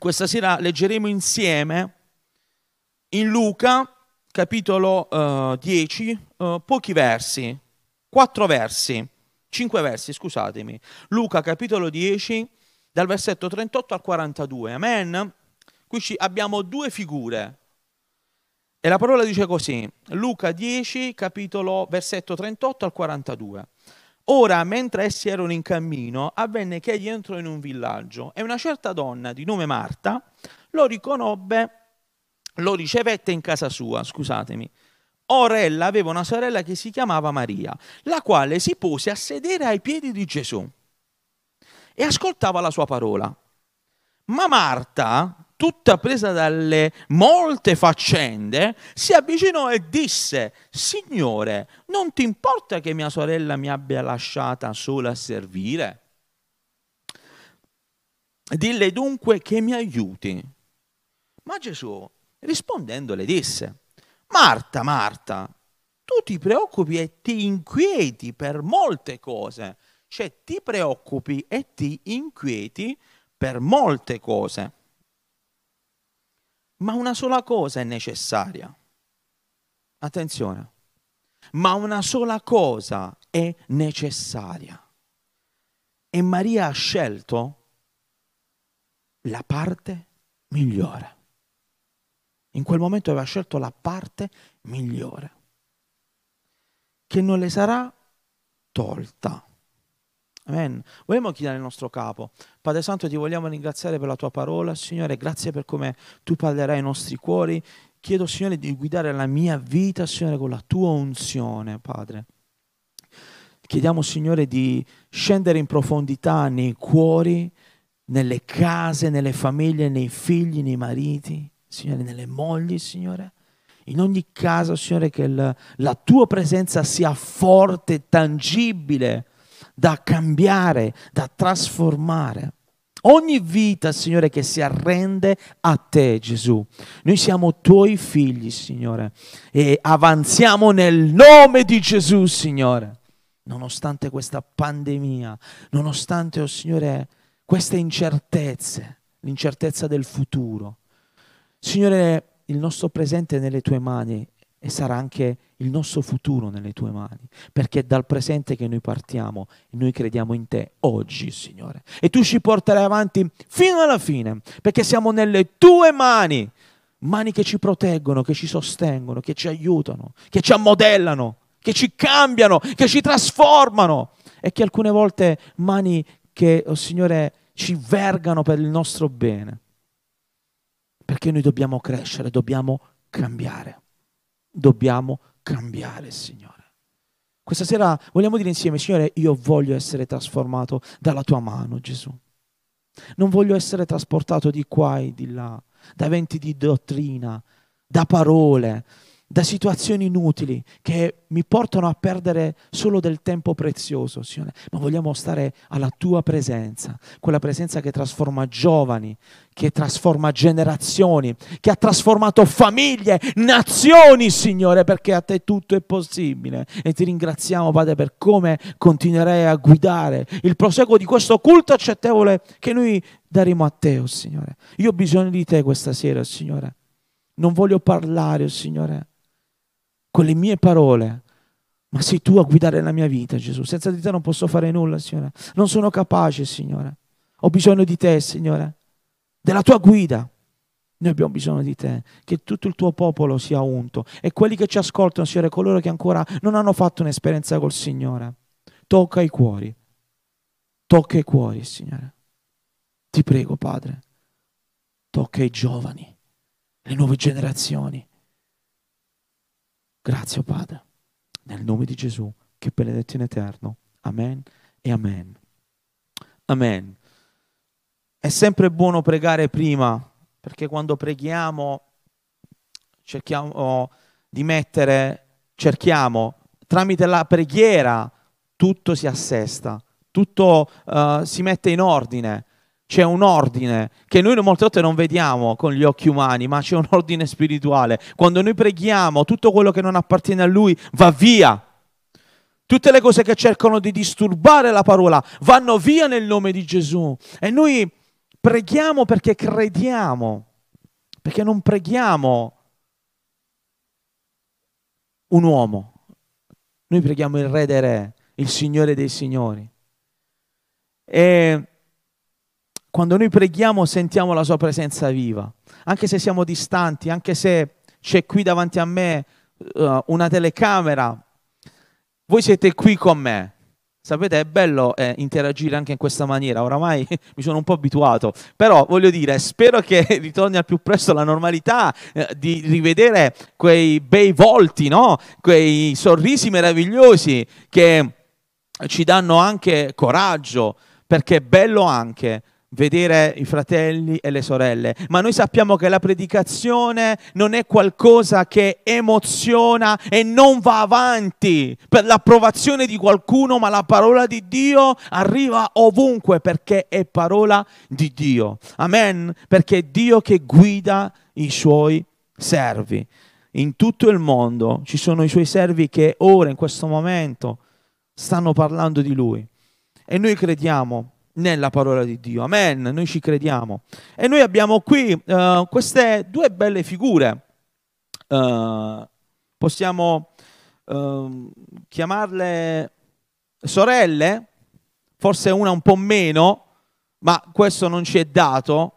questa sera leggeremo insieme in Luca, capitolo uh, 10, uh, pochi versi, quattro versi, cinque versi, scusatemi. Luca, capitolo 10, dal versetto 38 al 42. Amen. Qui abbiamo due figure. E la parola dice così, Luca 10, capitolo, versetto 38 al 42. Ora, mentre essi erano in cammino, avvenne che egli entrò in un villaggio e una certa donna di nome Marta lo riconobbe, lo ricevette in casa sua, scusatemi. Ora ella aveva una sorella che si chiamava Maria, la quale si pose a sedere ai piedi di Gesù e ascoltava la sua parola. Ma Marta, tutta presa dalle molte faccende, si avvicinò e disse, Signore, non ti importa che mia sorella mi abbia lasciata sola a servire? Dille dunque che mi aiuti. Ma Gesù rispondendo le disse, Marta, Marta, tu ti preoccupi e ti inquieti per molte cose, cioè ti preoccupi e ti inquieti per molte cose ma una sola cosa è necessaria. Attenzione, ma una sola cosa è necessaria. E Maria ha scelto la parte migliore. In quel momento aveva scelto la parte migliore, che non le sarà tolta. Amen. Vogliamo chiedere al nostro capo. Padre Santo, ti vogliamo ringraziare per la tua parola. Signore, grazie per come tu parlerai ai nostri cuori. Chiedo, Signore, di guidare la mia vita, Signore, con la tua unzione, Padre. Chiediamo, Signore, di scendere in profondità nei cuori, nelle case, nelle famiglie, nei figli, nei mariti, Signore, nelle mogli, Signore. In ogni caso, Signore, che la, la tua presenza sia forte, tangibile da cambiare, da trasformare. Ogni vita, Signore, che si arrende a te, Gesù. Noi siamo tuoi figli, Signore, e avanziamo nel nome di Gesù, Signore. Nonostante questa pandemia, nonostante, oh Signore, queste incertezze, l'incertezza del futuro. Signore, il nostro presente è nelle tue mani e sarà anche il nostro futuro nelle tue mani, perché è dal presente che noi partiamo e noi crediamo in te oggi, Signore. E tu ci porterai avanti fino alla fine, perché siamo nelle tue mani, mani che ci proteggono, che ci sostengono, che ci aiutano, che ci ammodellano, che ci cambiano, che ci trasformano e che alcune volte mani che, oh Signore, ci vergano per il nostro bene. Perché noi dobbiamo crescere, dobbiamo cambiare dobbiamo cambiare, Signore. Questa sera vogliamo dire insieme, Signore, io voglio essere trasformato dalla tua mano, Gesù. Non voglio essere trasportato di qua e di là, da eventi di dottrina, da parole, da situazioni inutili che mi portano a perdere solo del tempo prezioso, Signore, ma vogliamo stare alla tua presenza, quella presenza che trasforma giovani, che trasforma generazioni, che ha trasformato famiglie, nazioni, Signore, perché a te tutto è possibile. E ti ringraziamo, Padre, per come continuerai a guidare il proseguo di questo culto accettevole che noi daremo a te, oh Signore. Io ho bisogno di te questa sera, Signore. Non voglio parlare, oh Signore con le mie parole, ma sei tu a guidare la mia vita, Gesù. Senza di te non posso fare nulla, Signore. Non sono capace, Signore. Ho bisogno di te, Signore, della tua guida. Noi abbiamo bisogno di te, che tutto il tuo popolo sia unto e quelli che ci ascoltano, Signore, coloro che ancora non hanno fatto un'esperienza col Signore. Tocca i cuori, tocca i cuori, Signore. Ti prego, Padre, tocca i giovani, le nuove generazioni. Grazie, oh Padre, nel nome di Gesù, che benedetto in eterno. Amen e amen. Amen. È sempre buono pregare prima, perché quando preghiamo cerchiamo di mettere, cerchiamo tramite la preghiera tutto si assesta, tutto uh, si mette in ordine c'è un ordine che noi molte volte non vediamo con gli occhi umani, ma c'è un ordine spirituale. Quando noi preghiamo, tutto quello che non appartiene a Lui va via. Tutte le cose che cercano di disturbare la parola vanno via nel nome di Gesù. E noi Preghiamo perché crediamo, perché non preghiamo un uomo, noi preghiamo il Re dei Re, il Signore dei Signori. E quando noi preghiamo sentiamo la sua presenza viva, anche se siamo distanti, anche se c'è qui davanti a me uh, una telecamera, voi siete qui con me. Sapete, è bello eh, interagire anche in questa maniera, oramai mi sono un po' abituato, però voglio dire, spero che ritorni al più presto la normalità eh, di rivedere quei bei volti, no? quei sorrisi meravigliosi che ci danno anche coraggio, perché è bello anche vedere i fratelli e le sorelle, ma noi sappiamo che la predicazione non è qualcosa che emoziona e non va avanti per l'approvazione di qualcuno, ma la parola di Dio arriva ovunque perché è parola di Dio. Amen, perché è Dio che guida i suoi servi. In tutto il mondo ci sono i suoi servi che ora, in questo momento, stanno parlando di lui. E noi crediamo nella parola di Dio. Amen, noi ci crediamo. E noi abbiamo qui uh, queste due belle figure. Uh, possiamo uh, chiamarle sorelle, forse una un po' meno, ma questo non ci è dato,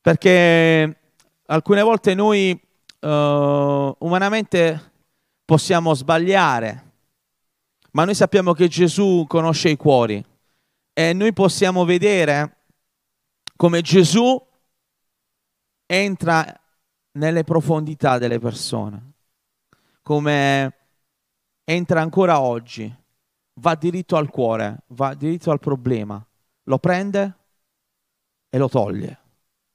perché alcune volte noi umanamente possiamo sbagliare, ma noi sappiamo che Gesù conosce i cuori e noi possiamo vedere come Gesù entra nelle profondità delle persone, come entra ancora oggi, va diritto al cuore, va diritto al problema, lo prende e lo toglie.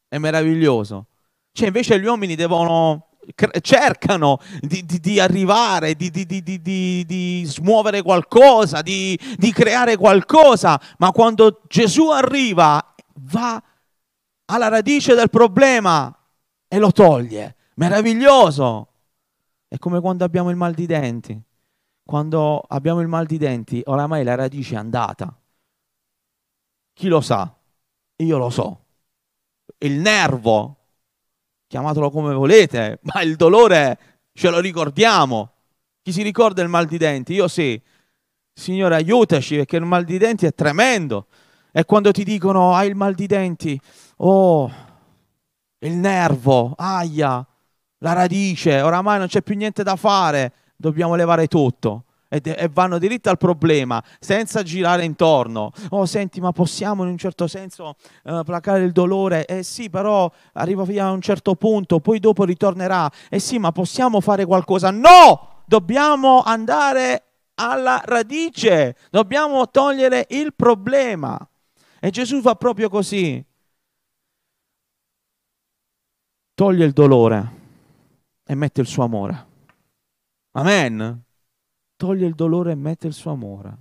È meraviglioso. Cioè invece gli uomini devono cercano di, di, di arrivare, di, di, smuovere qualcosa, di, creare qualcosa, ma quando Gesù arriva va alla radice del problema e lo toglie. Meraviglioso! È come quando abbiamo il mal di denti. Quando abbiamo il mal di denti, oramai la radice è andata. Chi lo sa? Io lo so. Il nervo chiamatelo come volete, ma il dolore ce lo ricordiamo. Chi si ricorda il mal di denti? Io sì. Signore, aiutaci perché il mal di denti è tremendo. E quando ti dicono hai il mal di denti, oh, il nervo, aia, la radice, oramai non c'è più niente da fare, dobbiamo levare tutto e, vanno diritto al problema senza girare intorno. Oh, senti, ma possiamo in un certo senso uh, placare il dolore? Eh sì, però arriva fino a un certo punto, poi dopo ritornerà. Eh sì, ma possiamo fare qualcosa? No! Dobbiamo andare alla radice, dobbiamo togliere il problema. E Gesù fa proprio così. Toglie il dolore e mette il suo amore. Amen toglie il dolore e mette il suo amore.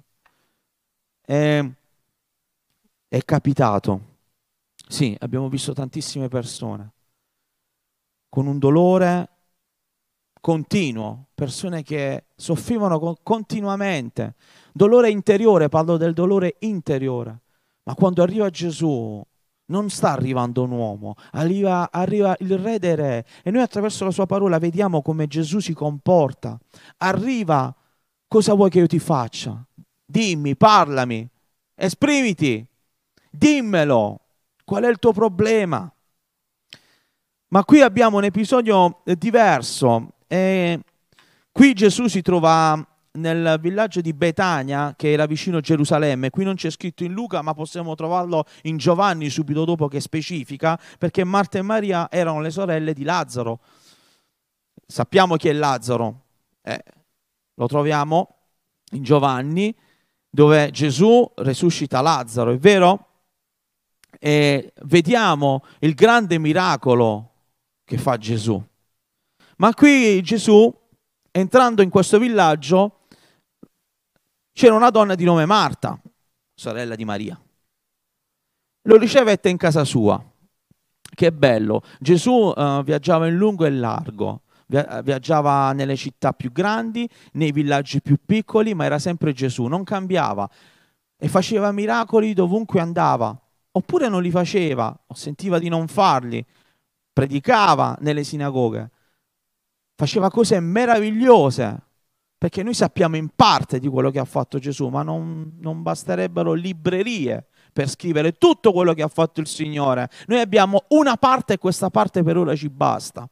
È, è capitato, sì, abbiamo visto tantissime persone con un dolore continuo, persone che soffrivano continuamente, dolore interiore, parlo del dolore interiore, ma quando arriva Gesù non sta arrivando un uomo, arriva, arriva, il re dei re. E noi attraverso la sua parola vediamo come Gesù si comporta, arriva Cosa vuoi che io ti faccia? Dimmi, parlami, esprimiti, dimmelo. Qual è il tuo problema? Ma qui abbiamo un episodio diverso. E qui Gesù si trova nel villaggio di Betania, che era vicino a Gerusalemme. Qui non c'è scritto in Luca, ma possiamo trovarlo in Giovanni subito dopo che specifica, perché Marta e Maria erano le sorelle di Lazzaro. Sappiamo chi è Lazzaro. Eh, lo troviamo in Giovanni, dove Gesù resuscita Lazzaro, è vero? E vediamo il grande miracolo che fa Gesù. Ma qui Gesù, entrando in questo villaggio, c'era una donna di nome Marta, sorella di Maria. Lo ricevette in casa sua. Che bello. Gesù uh, viaggiava in lungo e largo viaggiava nelle città più grandi, nei villaggi più piccoli, ma era sempre Gesù, non cambiava e faceva miracoli dovunque andava. oppure non li faceva o sentiva di non farli, predicava nelle sinagoghe, faceva cose meravigliose, perché noi sappiamo in parte di quello che ha fatto Gesù, ma non, non basterebbero librerie per scrivere tutto quello che ha fatto il Signore. Noi abbiamo una parte e questa parte per ora ci basta.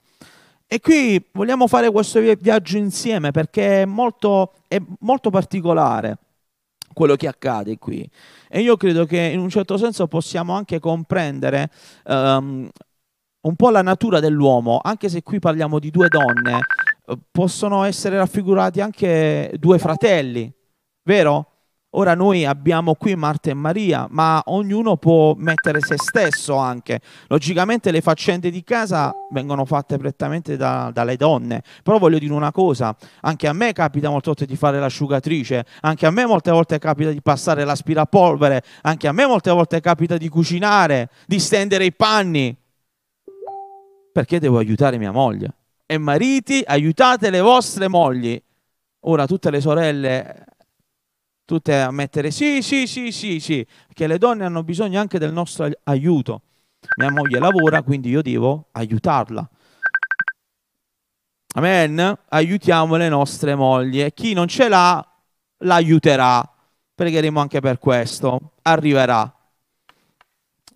E qui vogliamo fare questo viaggio insieme perché è molto, è molto particolare quello che accade qui. E io credo che in un certo senso possiamo anche comprendere um, un po' la natura dell'uomo, anche se qui parliamo di due donne, possono essere raffigurati anche due fratelli, vero? Ora noi abbiamo qui Marta e Maria, ma ognuno può mettere se stesso anche. Logicamente le faccende di casa vengono fatte prettamente da, dalle donne, però voglio dire una cosa, anche a me capita molte volte di fare l'asciugatrice, anche a me molte volte capita di passare l'aspirapolvere, anche a me molte volte capita di cucinare, di stendere i panni, perché devo aiutare mia moglie. E mariti, aiutate le vostre mogli. Ora tutte le sorelle tutte a mettere sì, sì, sì, sì, sì, perché le donne hanno bisogno anche del nostro aiuto. Mia moglie lavora, quindi io devo aiutarla. Amen? Aiutiamo le nostre mogli e chi non ce l'ha l'aiuterà. Pregheremo anche per questo. Arriverà.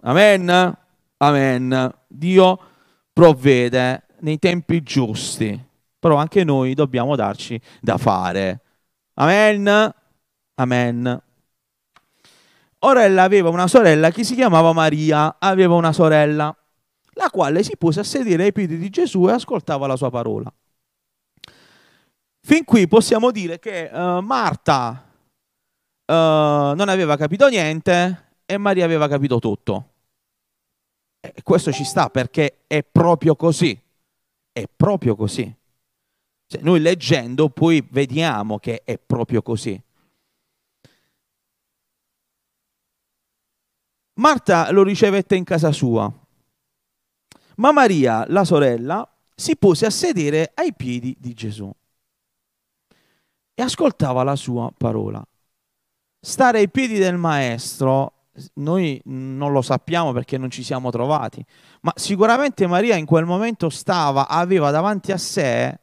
Amen? Amen. Dio provvede nei tempi giusti, però anche noi dobbiamo darci da fare. Amen? Amen. Orella aveva una sorella che si chiamava Maria, aveva una sorella, la quale si pose a sedere ai piedi di Gesù e ascoltava la sua parola. Fin qui possiamo dire che uh, Marta uh, non aveva capito niente e Maria aveva capito tutto. E questo ci sta perché è proprio così. È proprio così. Cioè, noi leggendo poi vediamo che è proprio così. Marta lo ricevette in casa sua, ma Maria, la sorella, si pose a sedere ai piedi di Gesù e ascoltava la sua parola. Stare ai piedi del maestro, noi non lo sappiamo perché non ci siamo trovati, ma sicuramente Maria in quel momento stava, aveva davanti a sé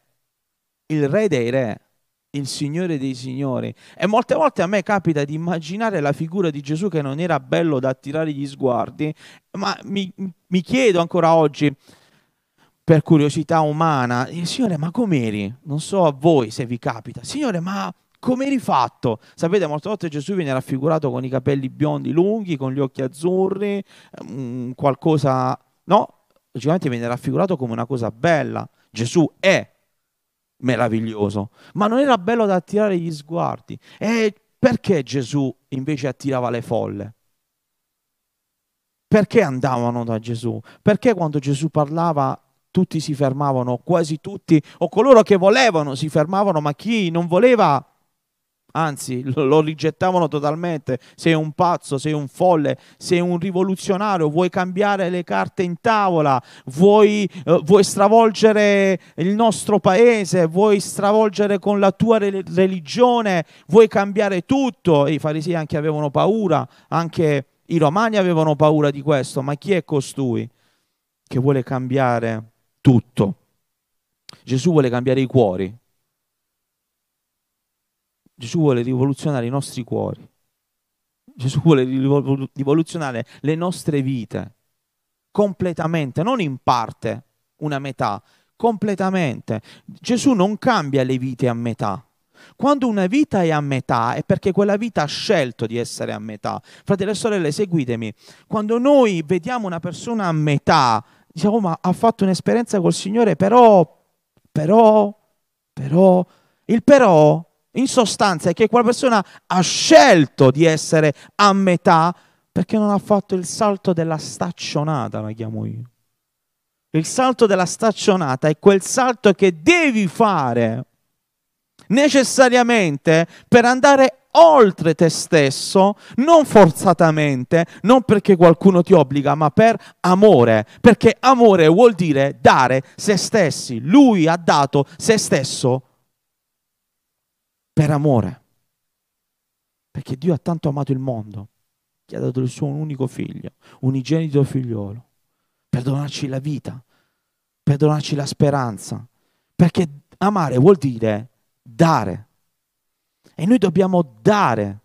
il re dei re il Signore dei Signori. E molte volte a me capita di immaginare la figura di Gesù che non era bello da attirare gli sguardi, ma mi, mi chiedo ancora oggi, per curiosità umana, Signore, ma com'eri? Non so a voi se vi capita. Signore, ma come eri fatto? Sapete, molte volte Gesù viene raffigurato con i capelli biondi lunghi, con gli occhi azzurri, um, qualcosa... No, logicamente viene raffigurato come una cosa bella. Gesù è meraviglioso, ma non era bello da attirare gli sguardi. E perché Gesù invece attirava le folle? Perché andavano da Gesù? Perché quando Gesù parlava tutti si fermavano, quasi tutti, o coloro che volevano si fermavano, ma chi non voleva anzi lo rigettavano totalmente, sei un pazzo, sei un folle, sei un rivoluzionario, vuoi cambiare le carte in tavola, vuoi, eh, vuoi stravolgere il nostro paese, vuoi stravolgere con la tua religione, vuoi cambiare tutto. E I farisei anche avevano paura, anche i romani avevano paura di questo, ma chi è costui che vuole cambiare tutto? Gesù vuole cambiare i cuori, Gesù vuole rivoluzionare i nostri cuori. Gesù vuole rivoluzionare le nostre vite completamente, non in parte, una metà, completamente. Gesù non cambia le vite a metà. Quando una vita è a metà è perché quella vita ha scelto di essere a metà. Fratelli e sorelle, seguitemi. Quando noi vediamo una persona a metà, diciamo, ma ha fatto un'esperienza col Signore, però, però, però, il però in sostanza è che quella persona ha scelto di essere a metà perché non ha fatto il salto della staccionata, la chiamo io. Il salto della staccionata è quel salto che devi fare necessariamente per andare oltre te stesso, non forzatamente, non perché qualcuno ti obbliga, ma per amore, perché amore vuol dire dare se stessi. Lui ha dato se stesso per amore. Perché Dio ha tanto amato il mondo. che ha dato il suo unico figlio, unigenito figliolo, per donarci la vita, per donarci la speranza. Perché amare vuol dire dare. E noi dobbiamo dare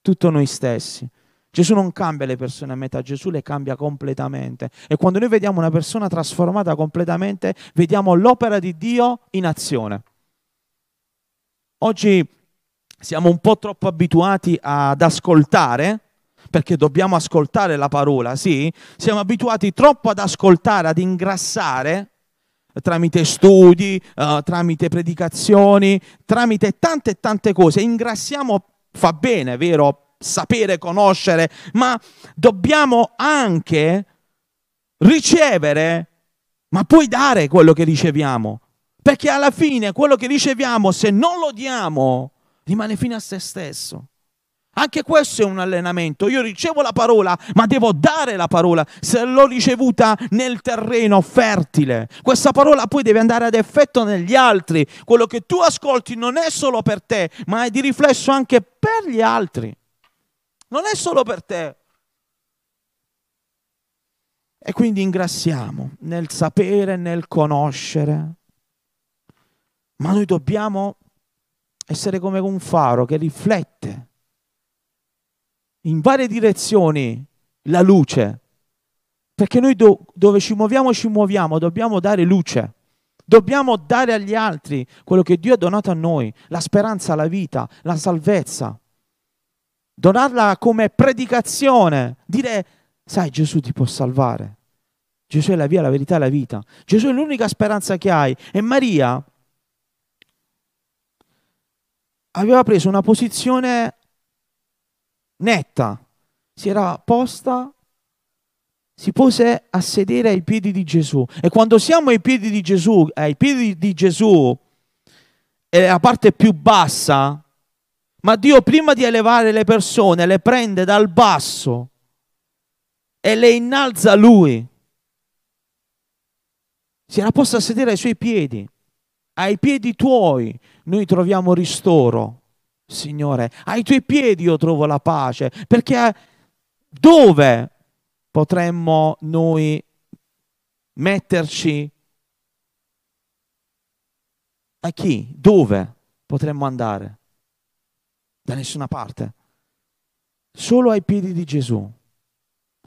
tutto noi stessi. Gesù non cambia le persone a metà, Gesù le cambia completamente. E quando noi vediamo una persona trasformata completamente, vediamo l'opera di Dio in azione. Oggi siamo un po' troppo abituati ad ascoltare, perché dobbiamo ascoltare la parola, sì, siamo abituati troppo ad ascoltare, ad ingrassare tramite studi, uh, tramite predicazioni, tramite tante e tante cose. Ingrassiamo, fa bene, vero? Sapere, conoscere, ma dobbiamo anche ricevere, ma poi dare quello che riceviamo. Perché alla fine quello che riceviamo, se non lo diamo, rimane fino a se stesso. Anche questo è un allenamento. Io ricevo la parola, ma devo dare la parola. Se l'ho ricevuta nel terreno fertile, questa parola poi deve andare ad effetto negli altri. Quello che tu ascolti non è solo per te, ma è di riflesso anche per gli altri. Non è solo per te. E quindi ingrassiamo nel sapere, nel conoscere. Ma noi dobbiamo essere come un faro che riflette in varie direzioni la luce. Perché noi do, dove ci muoviamo, ci muoviamo, dobbiamo dare luce. Dobbiamo dare agli altri quello che Dio ha donato a noi, la speranza, la vita, la salvezza. Donarla come predicazione, dire, sai, Gesù ti può salvare. Gesù è la via, la verità e la vita. Gesù è l'unica speranza che hai. E Maria aveva preso una posizione netta, si era posta, si pose a sedere ai piedi di Gesù. E quando siamo ai piedi di Gesù, ai piedi di Gesù, è la parte più bassa, ma Dio prima di elevare le persone le prende dal basso e le innalza a Lui. Si era posta a sedere ai suoi piedi, ai piedi tuoi noi troviamo ristoro. Signore, ai tuoi piedi io trovo la pace, perché dove potremmo noi metterci? A chi? Dove potremmo andare? Da nessuna parte. Solo ai piedi di Gesù.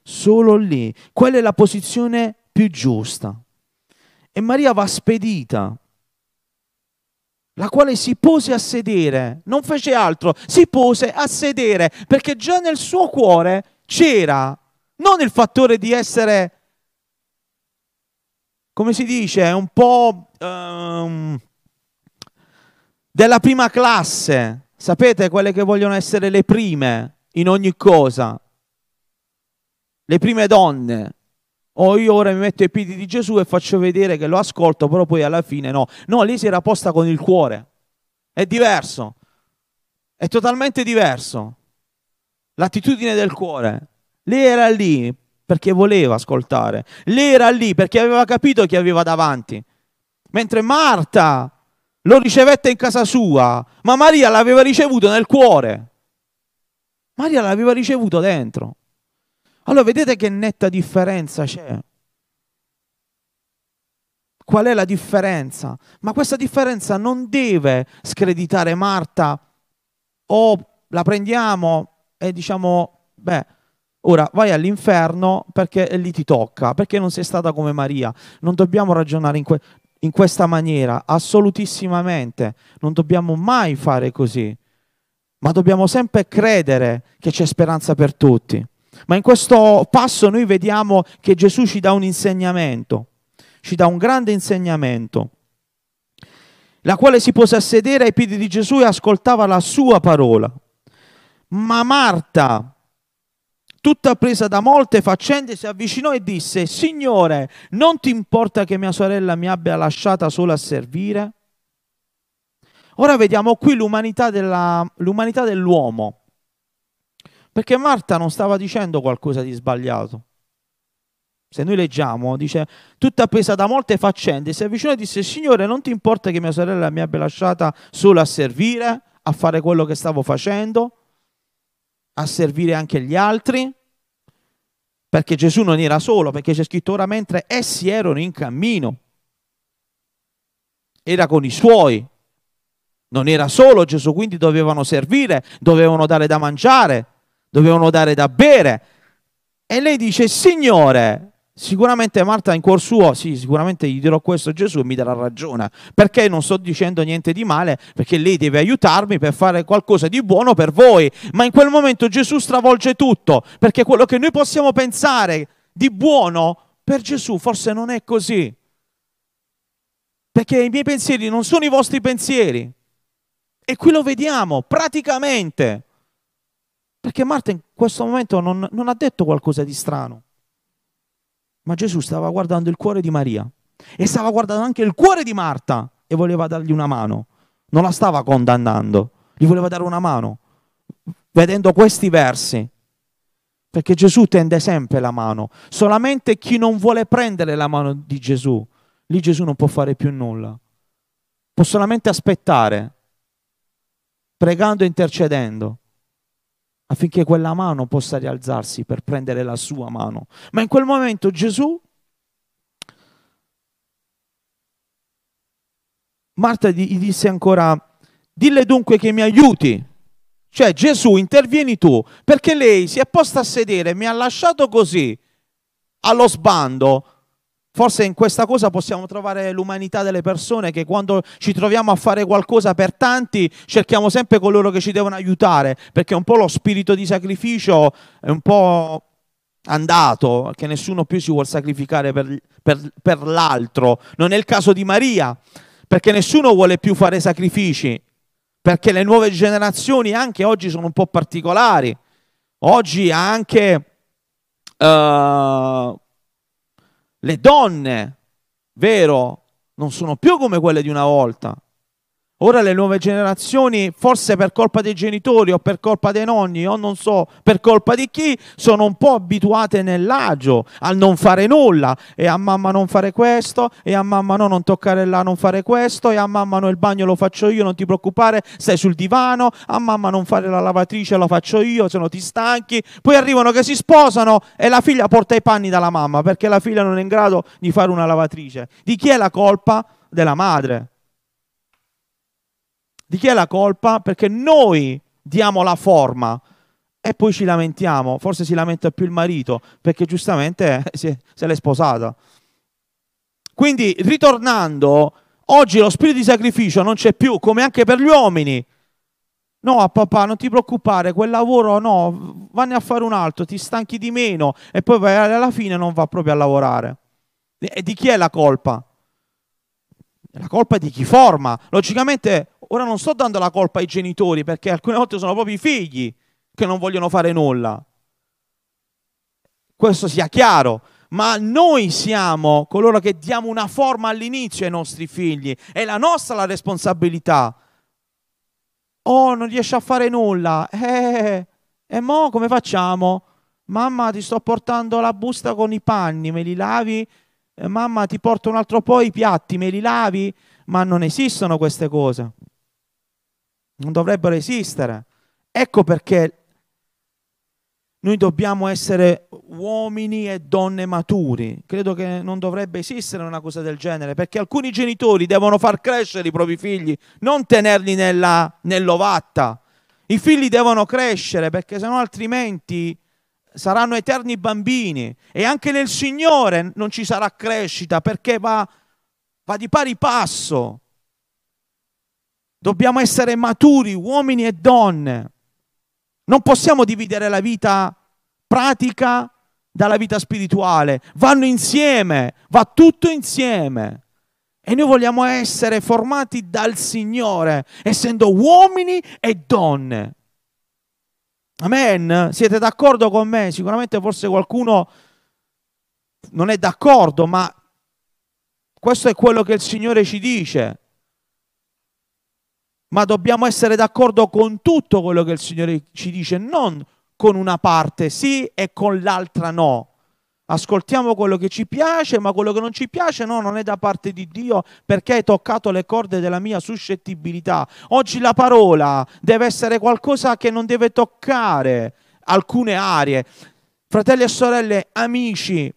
Solo lì. Quella è la posizione più giusta. E Maria va spedita la quale si pose a sedere, non fece altro, si pose a sedere, perché già nel suo cuore c'era non il fattore di essere, come si dice, un po' um, della prima classe, sapete, quelle che vogliono essere le prime in ogni cosa, le prime donne, o io ora mi metto ai piedi di Gesù e faccio vedere che lo ascolto, però poi alla fine no. No, lì si era posta con il cuore. È diverso. È totalmente diverso. L'attitudine del cuore. Lei era lì perché voleva ascoltare. Lei era lì perché aveva capito chi aveva davanti. Mentre Marta lo ricevette in casa sua, ma Maria l'aveva ricevuto nel cuore. Maria l'aveva ricevuto dentro. Allora vedete che netta differenza c'è. Qual è la differenza? Ma questa differenza non deve screditare Marta o la prendiamo e diciamo, beh, ora vai all'inferno perché lì ti tocca, perché non sei stata come Maria. Non dobbiamo ragionare in, que- in questa maniera, assolutissimamente. Non dobbiamo mai fare così, ma dobbiamo sempre credere che c'è speranza per tutti. Ma in questo passo noi vediamo che Gesù ci dà un insegnamento, ci dà un grande insegnamento, la quale si pose a sedere ai piedi di Gesù e ascoltava la sua parola. Ma Marta, tutta presa da molte faccende, si avvicinò e disse, Signore, non ti importa che mia sorella mi abbia lasciata sola a servire? Ora vediamo qui l'umanità, della, l'umanità dell'uomo. Perché Marta non stava dicendo qualcosa di sbagliato. Se noi leggiamo, dice, tutta presa da molte faccende, si avvicinò e disse, Signore, non ti importa che mia sorella mi abbia lasciata sola a servire, a fare quello che stavo facendo? a servire anche gli altri, perché Gesù non era solo, perché c'è scritto ora mentre essi erano in cammino, era con i suoi, non era solo Gesù, quindi dovevano servire, dovevano dare da mangiare, dovevano dare da bere. E lei dice, Signore, Sicuramente Marta in cuor suo, sì, sicuramente gli dirò questo a Gesù e mi darà ragione, perché non sto dicendo niente di male, perché lei deve aiutarmi per fare qualcosa di buono per voi, ma in quel momento Gesù stravolge tutto, perché quello che noi possiamo pensare di buono per Gesù forse non è così, perché i miei pensieri non sono i vostri pensieri, e qui lo vediamo praticamente, perché Marta in questo momento non, non ha detto qualcosa di strano. Ma Gesù stava guardando il cuore di Maria e stava guardando anche il cuore di Marta e voleva dargli una mano. Non la stava condannando, gli voleva dare una mano. Vedendo questi versi, perché Gesù tende sempre la mano. Solamente chi non vuole prendere la mano di Gesù, lì Gesù non può fare più nulla. Può solamente aspettare, pregando e intercedendo affinché quella mano possa rialzarsi per prendere la sua mano. Ma in quel momento Gesù, Marta gli disse ancora, dille dunque che mi aiuti. Cioè Gesù, intervieni tu, perché lei si è posta a sedere, mi ha lasciato così, allo sbando, Forse in questa cosa possiamo trovare l'umanità delle persone che quando ci troviamo a fare qualcosa per tanti cerchiamo sempre coloro che ci devono aiutare, perché un po' lo spirito di sacrificio è un po' andato, che nessuno più si vuole sacrificare per, per, per l'altro. Non è il caso di Maria, perché nessuno vuole più fare sacrifici, perché le nuove generazioni anche oggi sono un po' particolari. Oggi anche... Uh, le donne, vero, non sono più come quelle di una volta. Ora le nuove generazioni, forse per colpa dei genitori o per colpa dei nonni o non so per colpa di chi, sono un po' abituate nell'agio al non fare nulla. E a mamma non fare questo e a mamma no non toccare là non fare questo e a mamma no il bagno lo faccio io non ti preoccupare stai sul divano. A mamma non fare la lavatrice lo faccio io se no ti stanchi. Poi arrivano che si sposano e la figlia porta i panni dalla mamma perché la figlia non è in grado di fare una lavatrice. Di chi è la colpa? della madre di chi è la colpa? Perché noi diamo la forma e poi ci lamentiamo. Forse si lamenta più il marito perché giustamente se l'è sposata. Quindi, ritornando, oggi lo spirito di sacrificio non c'è più, come anche per gli uomini. No, papà, non ti preoccupare, quel lavoro no, vanne a fare un altro, ti stanchi di meno e poi alla fine non va proprio a lavorare. E di chi è la colpa? La colpa è di chi forma. Logicamente Ora non sto dando la colpa ai genitori perché alcune volte sono proprio i figli che non vogliono fare nulla. Questo sia chiaro, ma noi siamo coloro che diamo una forma all'inizio ai nostri figli, è la nostra la responsabilità. Oh, non riesci a fare nulla. Eh, e mo come facciamo? Mamma, ti sto portando la busta con i panni, me li lavi? Eh, mamma, ti porto un altro po' i piatti, me li lavi? Ma non esistono queste cose non dovrebbero esistere. Ecco perché noi dobbiamo essere uomini e donne maturi. Credo che non dovrebbe esistere una cosa del genere, perché alcuni genitori devono far crescere i propri figli, non tenerli nella, nell'ovatta. I figli devono crescere, perché sennò altrimenti saranno eterni bambini. E anche nel Signore non ci sarà crescita, perché va, va di pari passo. Dobbiamo essere maturi, uomini e donne. Non possiamo dividere la vita pratica dalla vita spirituale. Vanno insieme, va tutto insieme. E noi vogliamo essere formati dal Signore, essendo uomini e donne. Amen. Siete d'accordo con me? Sicuramente forse qualcuno non è d'accordo, ma questo è quello che il Signore ci dice ma dobbiamo essere d'accordo con tutto quello che il Signore ci dice, non con una parte sì e con l'altra no. Ascoltiamo quello che ci piace, ma quello che non ci piace no, non è da parte di Dio perché hai toccato le corde della mia suscettibilità. Oggi la parola deve essere qualcosa che non deve toccare alcune aree. Fratelli e sorelle, amici,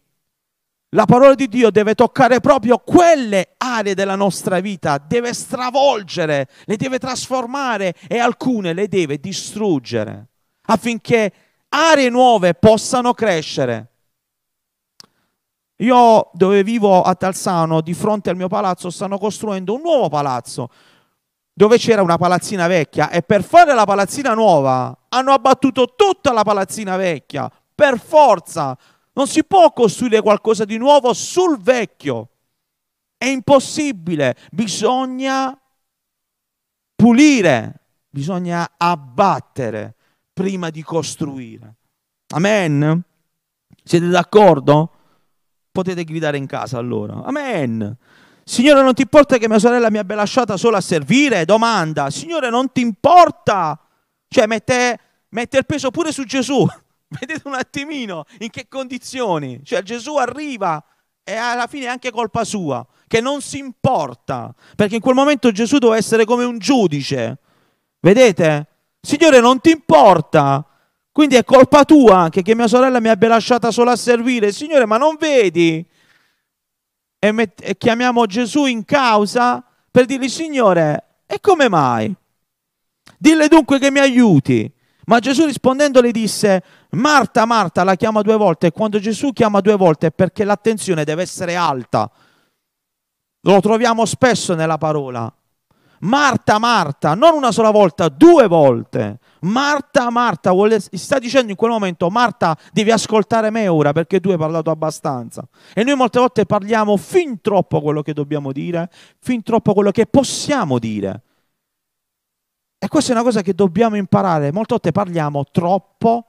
la parola di Dio deve toccare proprio quelle aree della nostra vita, deve stravolgere, le deve trasformare e alcune le deve distruggere affinché aree nuove possano crescere. Io dove vivo a Talsano, di fronte al mio palazzo, stanno costruendo un nuovo palazzo dove c'era una palazzina vecchia e per fare la palazzina nuova hanno abbattuto tutta la palazzina vecchia, per forza. Non si può costruire qualcosa di nuovo sul vecchio. È impossibile, bisogna pulire, bisogna abbattere prima di costruire. Amen? Siete d'accordo? Potete gridare in casa allora. Amen. Signore, non ti importa che mia sorella mi abbia lasciata sola a servire? Domanda. Signore, non ti importa? Cioè, mette, mette il peso pure su Gesù. Vedete un attimino in che condizioni. Cioè, Gesù arriva e alla fine è anche colpa sua, che non si importa. Perché in quel momento Gesù doveva essere come un giudice. Vedete? Signore, non ti importa? Quindi è colpa tua anche che mia sorella mi abbia lasciata sola a servire. Signore, ma non vedi? E, met- e chiamiamo Gesù in causa per dirgli, Signore, e come mai? Dille dunque che mi aiuti. Ma Gesù rispondendo le disse, Marta, Marta, la chiama due volte e quando Gesù chiama due volte è perché l'attenzione deve essere alta. Lo troviamo spesso nella parola. Marta, Marta, non una sola volta, due volte. Marta, Marta, vuole, sta dicendo in quel momento, Marta, devi ascoltare me ora perché tu hai parlato abbastanza. E noi molte volte parliamo fin troppo quello che dobbiamo dire, fin troppo quello che possiamo dire. E questa è una cosa che dobbiamo imparare. Molte volte parliamo troppo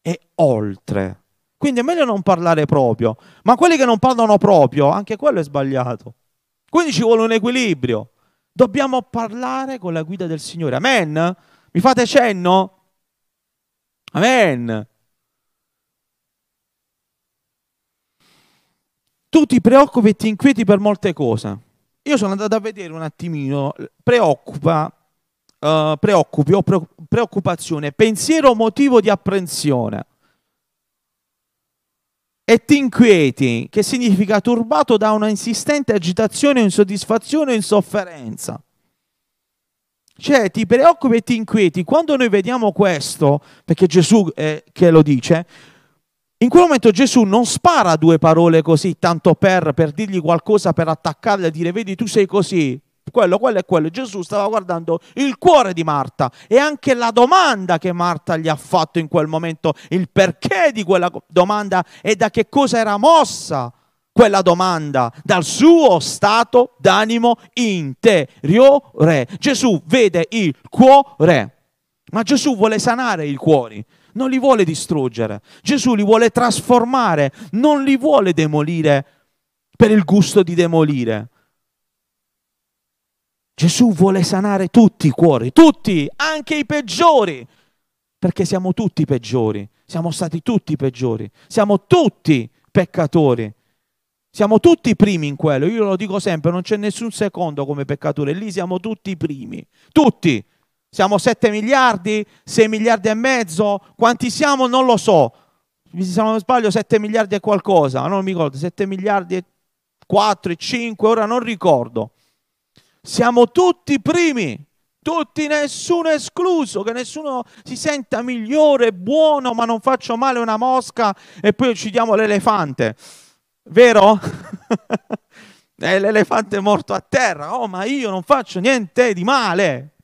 e oltre. Quindi è meglio non parlare proprio. Ma quelli che non parlano proprio, anche quello è sbagliato. Quindi ci vuole un equilibrio. Dobbiamo parlare con la guida del Signore. Amen? Mi fate cenno? Amen. Tu ti preoccupi e ti inquieti per molte cose. Io sono andato a vedere un attimino, preoccupa, uh, preoccupi o preoccupazione, pensiero motivo di apprensione. E ti inquieti, che significa turbato da una insistente agitazione, insoddisfazione o insofferenza. Cioè ti preoccupi e ti inquieti. Quando noi vediamo questo, perché Gesù eh, che lo dice, in quel momento Gesù non spara due parole così, tanto per, per dirgli qualcosa, per attaccarle e dire vedi tu sei così, quello, quello e quello. Gesù stava guardando il cuore di Marta e anche la domanda che Marta gli ha fatto in quel momento, il perché di quella domanda e da che cosa era mossa quella domanda dal suo stato d'animo interiore. Gesù vede il cuore, ma Gesù vuole sanare i cuori, non li vuole distruggere. Gesù li vuole trasformare, non li vuole demolire per il gusto di demolire. Gesù vuole sanare tutti i cuori, tutti, anche i peggiori, perché siamo tutti peggiori, siamo stati tutti peggiori, siamo tutti peccatori. Siamo tutti primi in quello, io lo dico sempre, non c'è nessun secondo come peccatore, lì siamo tutti primi, tutti. Siamo 7 miliardi, 6 miliardi e mezzo, quanti siamo non lo so. Se non sbaglio 7 miliardi e qualcosa, non mi ricordo, 7 miliardi e 4 e 5, ora non ricordo. Siamo tutti primi, tutti, nessuno escluso, che nessuno si senta migliore, buono, ma non faccio male una mosca e poi uccidiamo l'elefante. Vero? È l'elefante morto a terra. Oh, ma io non faccio niente di male.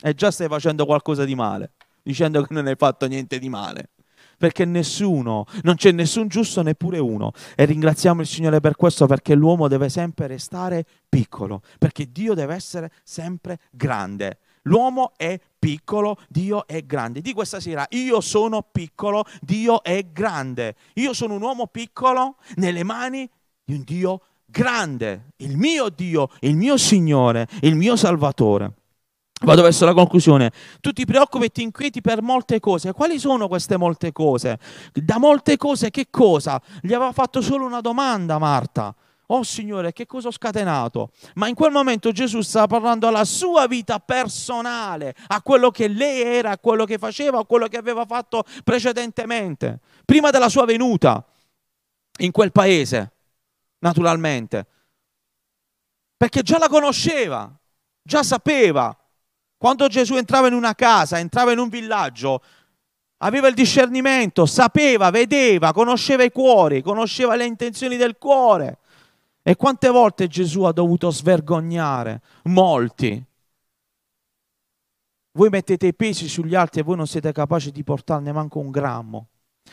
E già stai facendo qualcosa di male, dicendo che non hai fatto niente di male. Perché nessuno, non c'è nessun giusto neppure uno. E ringraziamo il Signore per questo, perché l'uomo deve sempre restare piccolo, perché Dio deve essere sempre grande. L'uomo è piccolo, Dio è grande. Di questa sera, io sono piccolo, Dio è grande. Io sono un uomo piccolo nelle mani di un Dio grande, il mio Dio, il mio Signore, il mio Salvatore. Vado verso la conclusione. Tu ti preoccupi e ti inquieti per molte cose. Quali sono queste molte cose? Da molte cose che cosa? Gli aveva fatto solo una domanda Marta. oh Signore, che cosa ho scatenato? Ma in quel momento Gesù stava parlando alla sua vita personale, a quello che lei era, a quello che faceva, a quello che aveva fatto precedentemente, prima della sua venuta in quel paese, naturalmente. Perché già la conosceva, già sapeva. Quando Gesù entrava in una casa, entrava in un villaggio, aveva il discernimento, sapeva, vedeva, conosceva i cuori, conosceva le intenzioni del cuore. E quante volte Gesù ha dovuto svergognare? Molti. Voi mettete i pesi sugli altri e voi non siete capaci di portarne manco un grammo.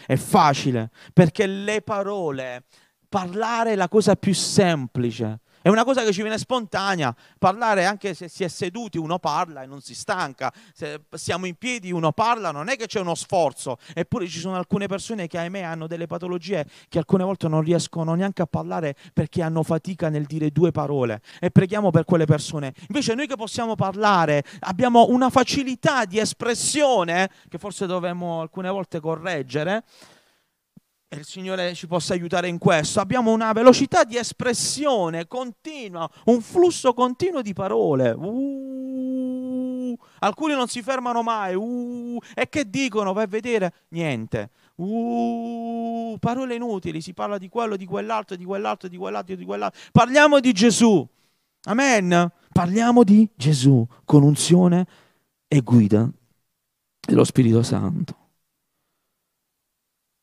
È facile, perché le parole, parlare è la cosa più semplice. È una cosa che ci viene spontanea. Parlare anche se si è seduti, uno parla e non si stanca. Se siamo in piedi, uno parla, non è che c'è uno sforzo. Eppure ci sono alcune persone che, ahimè, hanno delle patologie che alcune volte non riescono neanche a parlare perché hanno fatica nel dire due parole. E preghiamo per quelle persone. Invece noi che possiamo parlare abbiamo una facilità di espressione che forse dovremmo alcune volte correggere e il Signore ci possa aiutare in questo. Abbiamo una velocità di espressione continua, un flusso continuo di parole. Uh, alcuni non si fermano mai. Uh, e che dicono? Vai a vedere? Niente. Uh, parole inutili, si parla di quello, di quell'altro, di quell'altro, di quell'altro, di quell'altro. Parliamo di Gesù. Amen. Parliamo di Gesù con unzione e guida dello Spirito Santo.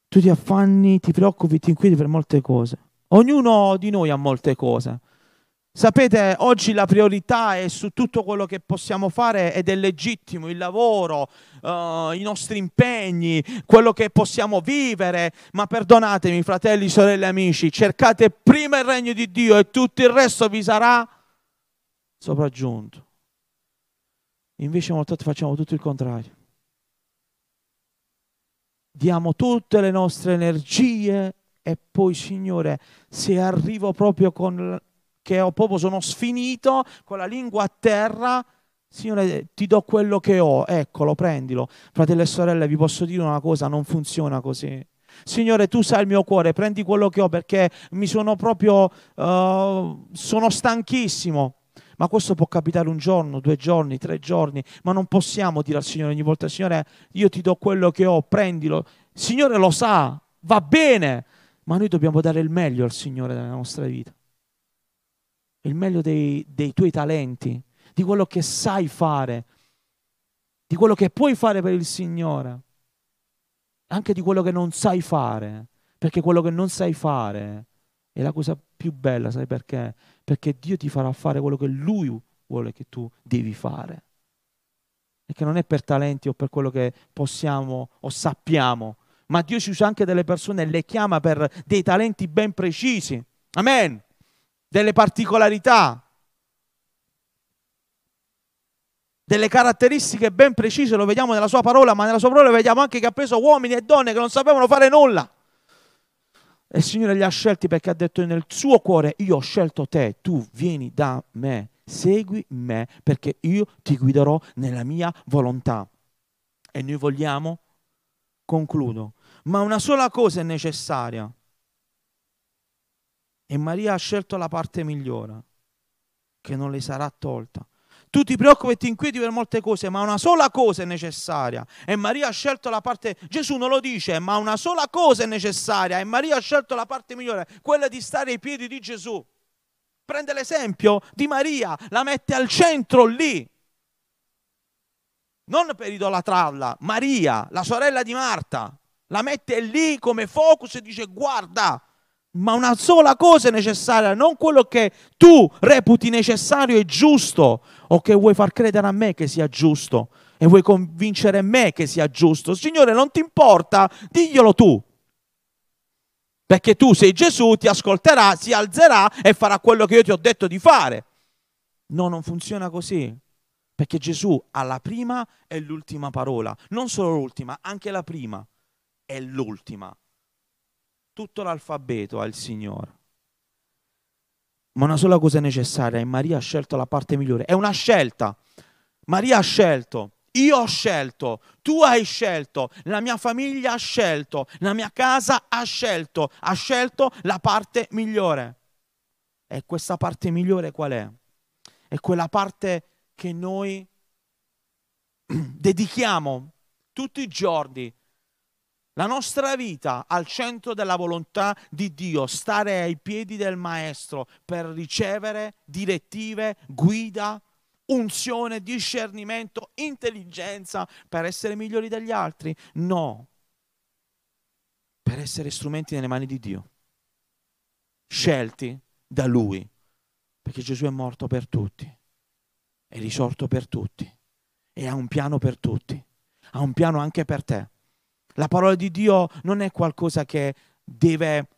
Tu ti affanni, ti preoccupi, ti inquieti per molte cose. Ognuno di noi ha molte cose. Sapete, oggi la priorità è su tutto quello che possiamo fare ed è legittimo, il lavoro, uh, i nostri impegni, quello che possiamo vivere, ma perdonatemi fratelli, sorelle, amici, cercate prima il regno di Dio e tutto il resto vi sarà sopraggiunto. Invece molte volte facciamo tutto il contrario diamo tutte le nostre energie e poi, Signore, se arrivo proprio con che ho, proprio sono sfinito con la lingua a terra, Signore, ti do quello che ho, eccolo, prendilo. Fratelli e sorelle, vi posso dire una cosa, non funziona così. Signore, tu sai il mio cuore, prendi quello che ho perché mi sono proprio, uh, sono stanchissimo. Ma questo può capitare un giorno, due giorni, tre giorni, ma non possiamo dire al Signore ogni volta, Signore, io ti do quello che ho, prendilo. Il Signore lo sa, va bene, ma noi dobbiamo dare il meglio al Signore nella nostra vita. Il meglio dei, dei tuoi talenti, di quello che sai fare, di quello che puoi fare per il Signore, anche di quello che non sai fare, perché quello che non sai fare è la cosa più bella, sai perché? Perché Dio ti farà fare quello che Lui vuole che tu devi fare. E che non è per talenti o per quello che possiamo o sappiamo, ma Dio ci usa anche delle persone e le chiama per dei talenti ben precisi. Amen. Delle particolarità. Delle caratteristiche ben precise, lo vediamo nella sua parola, ma nella sua parola vediamo anche che ha preso uomini e donne che non sapevano fare nulla. E il Signore li ha scelti perché ha detto nel suo cuore, io ho scelto te, tu vieni da me, segui me perché io ti guiderò nella mia volontà. E noi vogliamo, concludo, ma una sola cosa è necessaria. E Maria ha scelto la parte migliore, che non le sarà tolta. Tu ti preoccupi e ti inquieti per molte cose, ma una sola cosa è necessaria. E Maria ha scelto la parte, Gesù non lo dice, ma una sola cosa è necessaria. E Maria ha scelto la parte migliore, quella di stare ai piedi di Gesù. Prende l'esempio di Maria, la mette al centro lì. Non per idolatrarla, Maria, la sorella di Marta, la mette lì come focus e dice guarda, ma una sola cosa è necessaria, non quello che tu reputi necessario e giusto o che vuoi far credere a me che sia giusto e vuoi convincere me che sia giusto. Signore, non ti importa, diglielo tu. Perché tu sei Gesù, ti ascolterà, si alzerà e farà quello che io ti ho detto di fare. No, non funziona così. Perché Gesù ha la prima e l'ultima parola. Non solo l'ultima, anche la prima e l'ultima tutto l'alfabeto ha il Signore. Ma una sola cosa è necessaria e Maria ha scelto la parte migliore. È una scelta. Maria ha scelto. Io ho scelto, tu hai scelto, la mia famiglia ha scelto, la mia casa ha scelto, ha scelto la parte migliore. E questa parte migliore qual è? È quella parte che noi dedichiamo tutti i giorni la nostra vita al centro della volontà di Dio, stare ai piedi del Maestro per ricevere direttive, guida, unzione, discernimento, intelligenza per essere migliori degli altri? No, per essere strumenti nelle mani di Dio, scelti da Lui, perché Gesù è morto per tutti, è risorto per tutti. E ha un piano per tutti, ha un piano anche per te. La parola di Dio non è qualcosa che deve,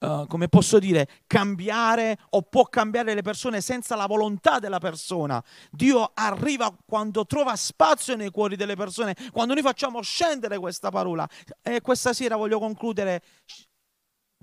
uh, come posso dire, cambiare o può cambiare le persone senza la volontà della persona. Dio arriva quando trova spazio nei cuori delle persone, quando noi facciamo scendere questa parola. E questa sera voglio concludere.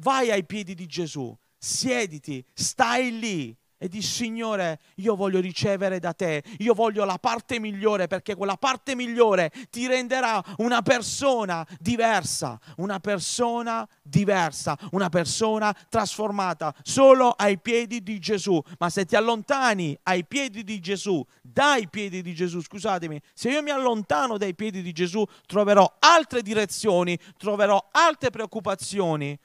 Vai ai piedi di Gesù, siediti, stai lì e di Signore, io voglio ricevere da te, io voglio la parte migliore perché quella parte migliore ti renderà una persona diversa, una persona diversa, una persona trasformata solo ai piedi di Gesù. Ma se ti allontani ai piedi di Gesù, dai piedi di Gesù, scusatemi, se io mi allontano dai piedi di Gesù, troverò altre direzioni, troverò altre preoccupazioni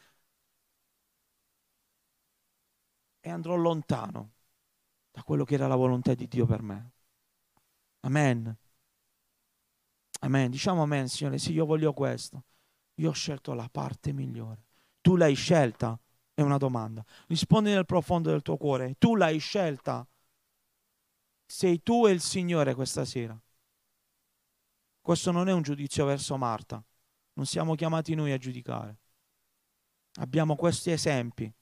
e andrò lontano da quello che era la volontà di Dio per me. Amen. Amen. Diciamo amen, Signore. Sì, io voglio questo. Io ho scelto la parte migliore. Tu l'hai scelta? È una domanda. Rispondi nel profondo del tuo cuore. Tu l'hai scelta? Sei tu e il Signore questa sera. Questo non è un giudizio verso Marta. Non siamo chiamati noi a giudicare. Abbiamo questi esempi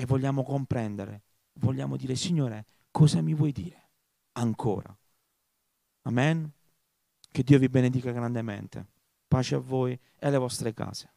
e vogliamo comprendere, vogliamo dire, Signore, cosa mi vuoi dire ancora? Amen? Che Dio vi benedica grandemente. Pace a voi e alle vostre case.